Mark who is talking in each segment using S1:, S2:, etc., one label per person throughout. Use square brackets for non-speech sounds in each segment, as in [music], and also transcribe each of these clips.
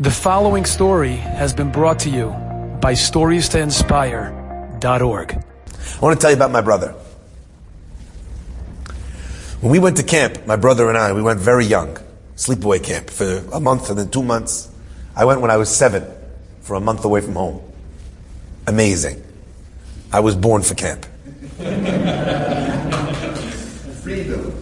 S1: The following story has been brought to you by StoriesToInspire.org.
S2: I want to tell you about my brother. When we went to camp, my brother and I, we went very young, sleepaway camp for a month and then two months. I went when I was seven for a month away from home. Amazing. I was born for camp. [laughs]
S3: Freedom.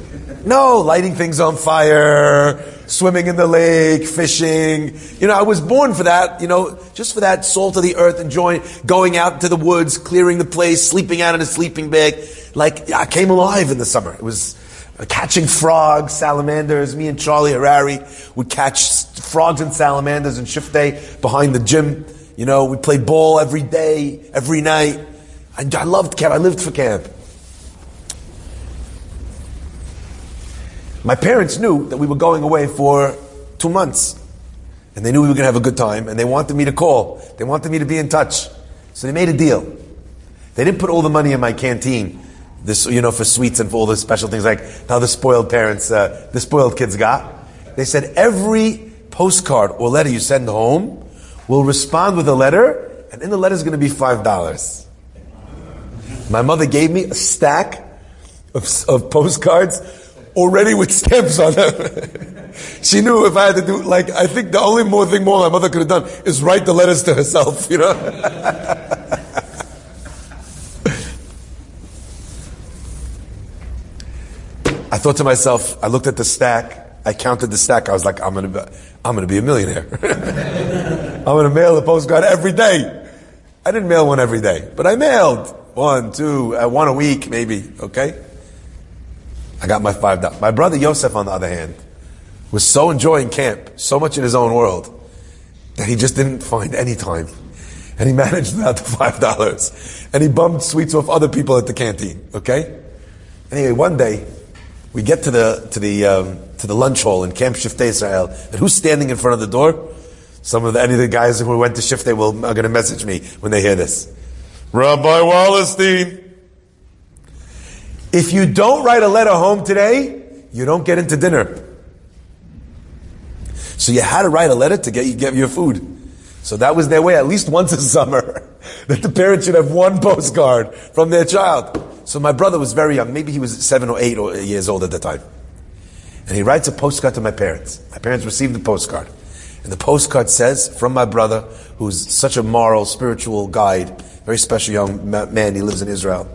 S2: No, lighting things on fire, swimming in the lake, fishing. You know, I was born for that, you know, just for that salt of the earth, enjoying, going out to the woods, clearing the place, sleeping out in a sleeping bag. Like, I came alive in the summer. It was catching frogs, salamanders. Me and Charlie Harari would catch frogs and salamanders and shift day behind the gym. You know, we played ball every day, every night. I, I loved camp. I lived for camp. My parents knew that we were going away for two months. And they knew we were going to have a good time. And they wanted me to call. They wanted me to be in touch. So they made a deal. They didn't put all the money in my canteen. This, you know, for sweets and for all the special things like how the spoiled parents, uh, the spoiled kids got. They said every postcard or letter you send home will respond with a letter, and in the letter is going to be five dollars. My mother gave me a stack of, of postcards already with stamps on them. [laughs] she knew if I had to do, like, I think the only more thing more my mother could have done is write the letters to herself, you know? [laughs] I thought to myself, I looked at the stack, I counted the stack, I was like, I'm gonna be, I'm gonna be a millionaire. [laughs] I'm gonna mail a postcard every day. I didn't mail one every day, but I mailed one, two, uh, one a week, maybe, okay? I got my five dollars. My brother Yosef, on the other hand, was so enjoying camp, so much in his own world, that he just didn't find any time. And he [laughs] managed without the five dollars. And he bummed sweets off other people at the canteen, okay? Anyway, one day, we get to the, to the, um, to the lunch hall in Camp Shiftei Israel, and who's standing in front of the door? Some of the, any of the guys who went to Shiftei will, are gonna message me when they hear this. Rabbi Wallerstein. If you don't write a letter home today, you don't get into dinner. So you had to write a letter to get get your food. So that was their way, at least once a [laughs] summer, that the parents should have one postcard from their child. So my brother was very young, maybe he was seven or eight years old at the time. And he writes a postcard to my parents. My parents received the postcard. And the postcard says, from my brother, who's such a moral, spiritual guide, very special young man, he lives in Israel.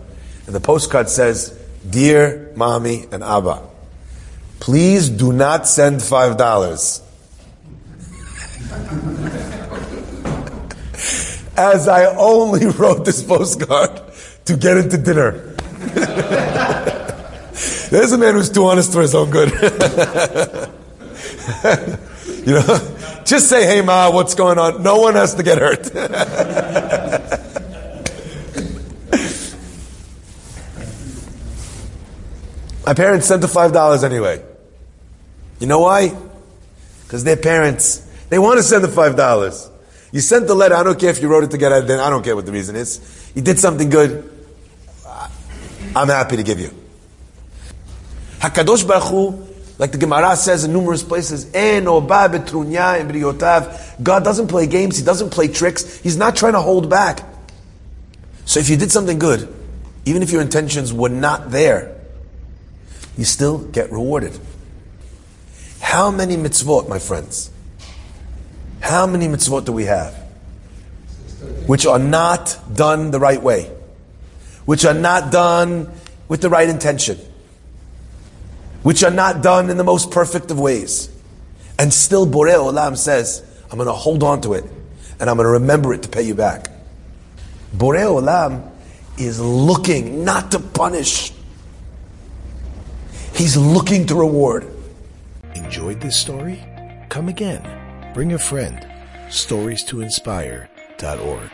S2: And the postcard says, Dear mommy and Abba, please do not send five dollars. [laughs] As I only wrote this postcard to get into dinner. [laughs] There's a man who's too honest for his own good. [laughs] you know, just say, hey ma, what's going on? No one has to get hurt. My parents sent the five dollars anyway. You know why? Because their parents, they want to send the five dollars. You sent the letter, I don't care if you wrote it together, then I don't care what the reason is. You did something good, I'm happy to give you. Hakadosh Baruch Hu, like the Gemara says in numerous places. God doesn't play games. He doesn't play tricks. He's not trying to hold back. So if you did something good, even if your intentions were not there, you still get rewarded. How many mitzvot, my friends? How many mitzvot do we have? Which are not done the right way. Which are not done with the right intention. Which are not done in the most perfect of ways. And still Borei Olam says, I'm going to hold on to it. And I'm going to remember it to pay you back. Borei Olam is looking not to punish. He's looking to reward.
S4: Enjoyed this story? Come again. Bring a friend. Stories to inspire.org.